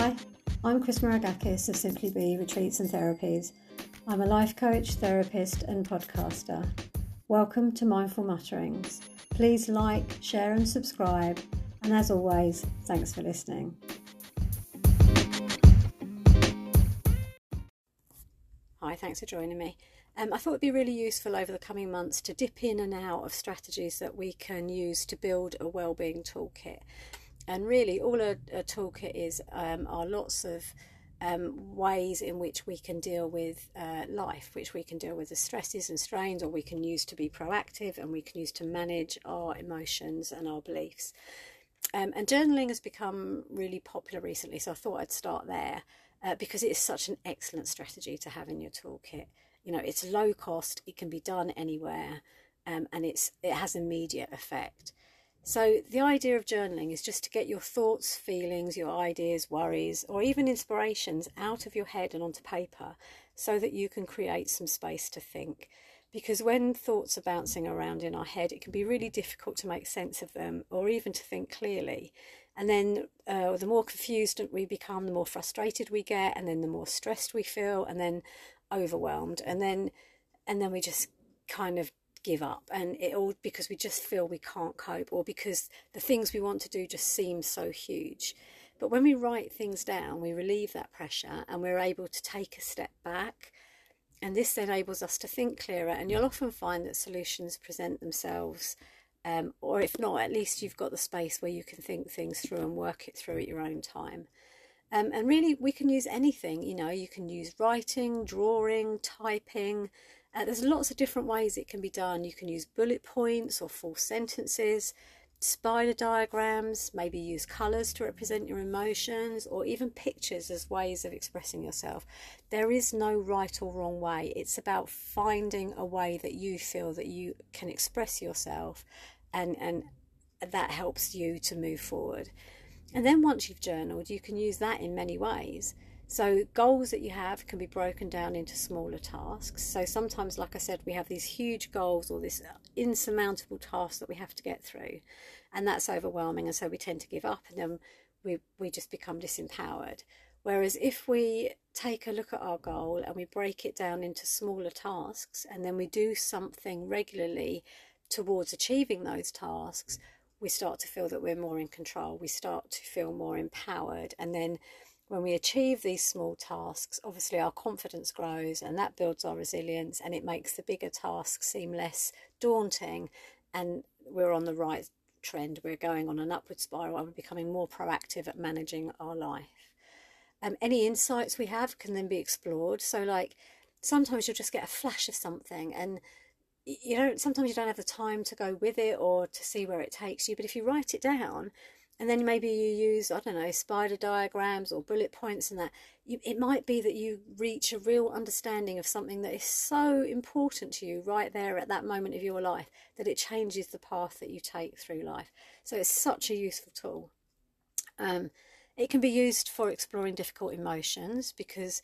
Hi, I'm Chris Maragkakis of Simply Be Retreats and Therapies. I'm a life coach, therapist, and podcaster. Welcome to Mindful Mutterings. Please like, share, and subscribe. And as always, thanks for listening. Hi, thanks for joining me. Um, I thought it'd be really useful over the coming months to dip in and out of strategies that we can use to build a well-being toolkit. And really, all a, a toolkit is um, are lots of um, ways in which we can deal with uh, life, which we can deal with the stresses and strains, or we can use to be proactive and we can use to manage our emotions and our beliefs. Um, and journaling has become really popular recently, so I thought I'd start there uh, because it is such an excellent strategy to have in your toolkit. You know, it's low cost, it can be done anywhere, um, and it's it has immediate effect. So, the idea of journaling is just to get your thoughts, feelings, your ideas, worries, or even inspirations out of your head and onto paper so that you can create some space to think. Because when thoughts are bouncing around in our head, it can be really difficult to make sense of them or even to think clearly. And then uh, the more confused we become, the more frustrated we get, and then the more stressed we feel, and then overwhelmed, and then and then we just kind of give up and it all because we just feel we can't cope or because the things we want to do just seem so huge. But when we write things down we relieve that pressure and we're able to take a step back. And this enables us to think clearer and you'll often find that solutions present themselves um, or if not at least you've got the space where you can think things through and work it through at your own time. Um, and really we can use anything you know you can use writing drawing typing uh, there's lots of different ways it can be done. You can use bullet points or full sentences, spider diagrams, maybe use colours to represent your emotions, or even pictures as ways of expressing yourself. There is no right or wrong way. It's about finding a way that you feel that you can express yourself and, and that helps you to move forward. And then once you've journaled, you can use that in many ways. So, goals that you have can be broken down into smaller tasks. So, sometimes, like I said, we have these huge goals or this insurmountable task that we have to get through, and that's overwhelming. And so, we tend to give up and then we, we just become disempowered. Whereas, if we take a look at our goal and we break it down into smaller tasks and then we do something regularly towards achieving those tasks, we start to feel that we're more in control. We start to feel more empowered, and then when we achieve these small tasks, obviously our confidence grows and that builds our resilience and it makes the bigger tasks seem less daunting and we're on the right trend. We're going on an upward spiral and we're becoming more proactive at managing our life. Um, any insights we have can then be explored. So, like, sometimes you'll just get a flash of something and you don't sometimes you don't have the time to go with it or to see where it takes you but if you write it down and then maybe you use i don't know spider diagrams or bullet points and that. You, it might be that you reach a real understanding of something that is so important to you right there at that moment of your life that it changes the path that you take through life. So it's such a useful tool. Um, it can be used for exploring difficult emotions because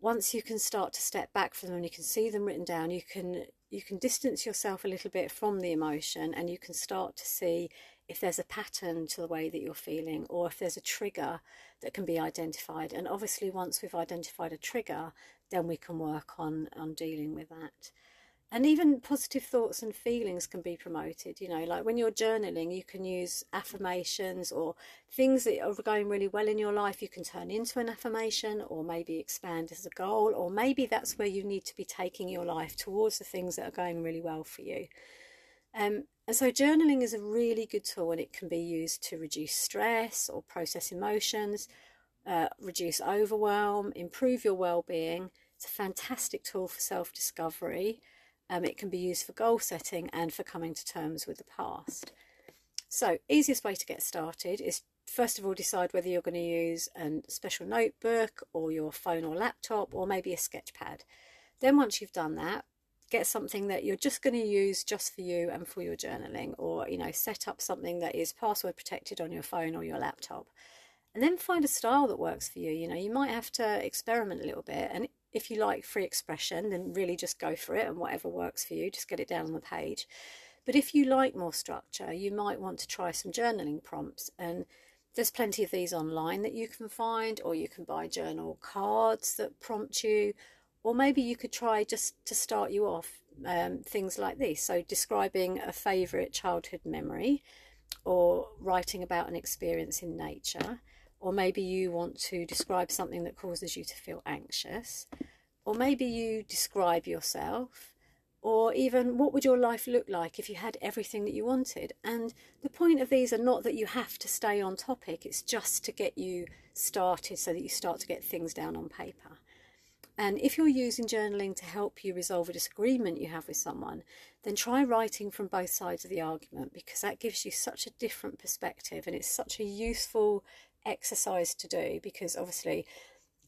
once you can start to step back from them and you can see them written down you can you can distance yourself a little bit from the emotion and you can start to see if there's a pattern to the way that you're feeling or if there's a trigger that can be identified. And obviously, once we've identified a trigger, then we can work on, on dealing with that. And even positive thoughts and feelings can be promoted. You know, like when you're journaling, you can use affirmations or things that are going really well in your life, you can turn into an affirmation or maybe expand as a goal, or maybe that's where you need to be taking your life towards the things that are going really well for you. Um, and so journaling is a really good tool and it can be used to reduce stress or process emotions, uh, reduce overwhelm, improve your well-being. It's a fantastic tool for self-discovery. Um, it can be used for goal setting and for coming to terms with the past. So easiest way to get started is first of all decide whether you're going to use a special notebook or your phone or laptop or maybe a sketch pad. Then once you've done that, get something that you're just going to use just for you and for your journaling or you know set up something that is password protected on your phone or your laptop. And then find a style that works for you. You know you might have to experiment a little bit and if you like free expression then really just go for it and whatever works for you just get it down on the page. But if you like more structure you might want to try some journaling prompts and there's plenty of these online that you can find, or you can buy journal cards that prompt you, or maybe you could try just to start you off um, things like this. So, describing a favourite childhood memory, or writing about an experience in nature, or maybe you want to describe something that causes you to feel anxious, or maybe you describe yourself. Or even what would your life look like if you had everything that you wanted? And the point of these are not that you have to stay on topic. It's just to get you started so that you start to get things down on paper and if you're using journaling to help you resolve a disagreement you have with someone then try writing from both sides of the argument because that gives you such a different perspective and it's such a useful exercise to do because obviously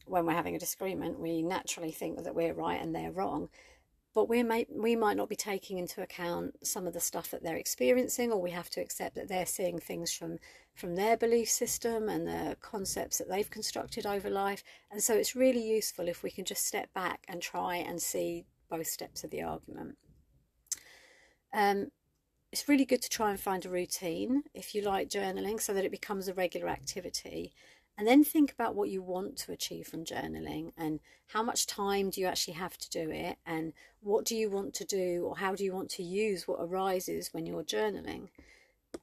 when we're having a disagreement we naturally think that we're right and they're wrong but we may we might not be taking into account some of the stuff that they're experiencing or we have to accept that they're seeing things from from their belief system and the concepts that they've constructed over life. And so it's really useful if we can just step back and try and see both steps of the argument. Um, it's really good to try and find a routine if you like journaling so that it becomes a regular activity and then think about what you want to achieve from journaling and how much time do you actually have to do it? And what do you want to do or how do you want to use what arises when you're journaling?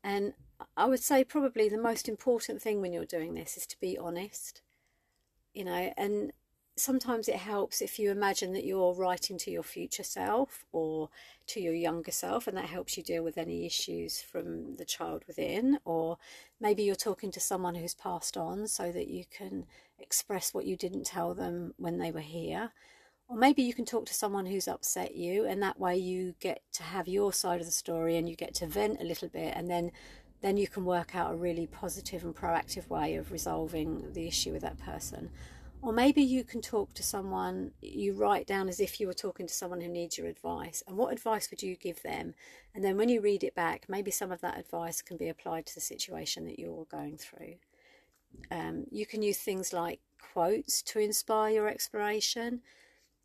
And i would say probably the most important thing when you're doing this is to be honest you know and sometimes it helps if you imagine that you're writing to your future self or to your younger self, and that helps you deal with any issues from the child within. Or maybe you're talking to someone who's passed on so that you can express what you didn't tell them when they were here. Or maybe you can talk to someone who's upset you, and that way you get to have your side of the story and you get to vent a little bit, and then then you can work out a really positive and proactive way of resolving the issue with that person. Or maybe you can talk to someone, you write down as if you were talking to someone who needs your advice. And what advice would you give them? And then when you read it back, maybe some of that advice can be applied to the situation that you're going through. Um, you can use things like quotes to inspire your exploration.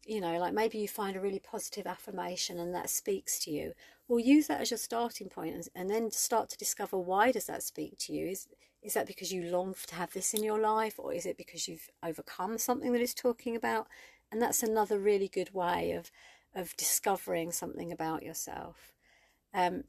You know, like maybe you find a really positive affirmation and that speaks to you. Well, use that as your starting point and, and then start to discover why does that speak to you? Is is that because you long to have this in your life, or is it because you've overcome something that it's talking about? And that's another really good way of of discovering something about yourself. Um,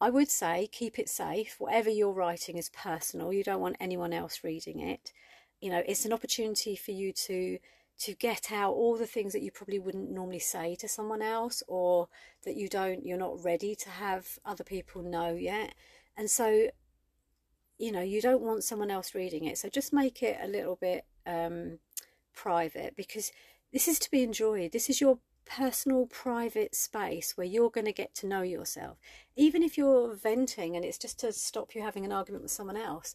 I would say keep it safe. Whatever you're writing is personal. You don't want anyone else reading it. You know, it's an opportunity for you to to get out all the things that you probably wouldn't normally say to someone else or that you don't you're not ready to have other people know yet. And so you know you don't want someone else reading it so just make it a little bit um, private because this is to be enjoyed. This is your personal private space where you're going to get to know yourself. Even if you're venting and it's just to stop you having an argument with someone else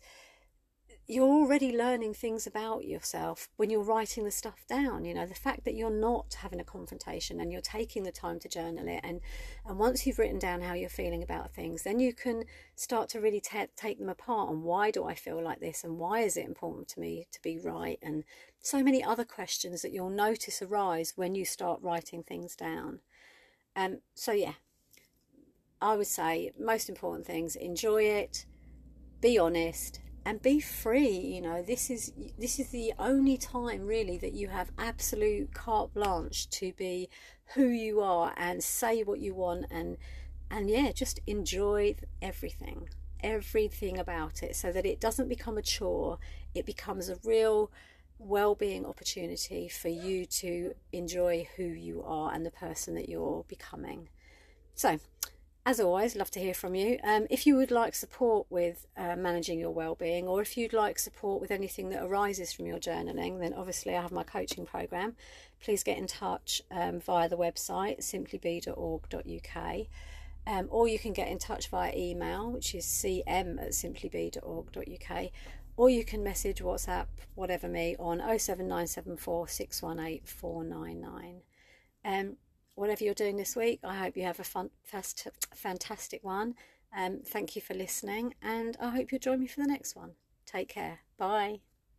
you're already learning things about yourself when you're writing the stuff down you know the fact that you're not having a confrontation and you're taking the time to journal it and and once you've written down how you're feeling about things then you can start to really take them apart and why do i feel like this and why is it important to me to be right and so many other questions that you'll notice arise when you start writing things down. Um so yeah i would say most important things enjoy it be honest and be free you know this is this is the only time really that you have absolute carte blanche to be who you are and say what you want and and yeah just enjoy everything everything about it so that it doesn't become a chore. It becomes a real well-being opportunity for you to enjoy who you are and the person that you're becoming. So as always, love to hear from you. Um, if you would like support with uh, managing your well-being, or if you'd like support with anything that arises from your journaling, then obviously I have my coaching program. Please get in touch um, via the website simplybe.org.uk, um, or you can get in touch via email, which is cm at simplybe.org.uk, or you can message WhatsApp, whatever me, on 07974 618 499. Whatever you're doing this week, I hope you have a fun, fast, fantastic one. Um, thank you for listening, and I hope you'll join me for the next one. Take care. Bye.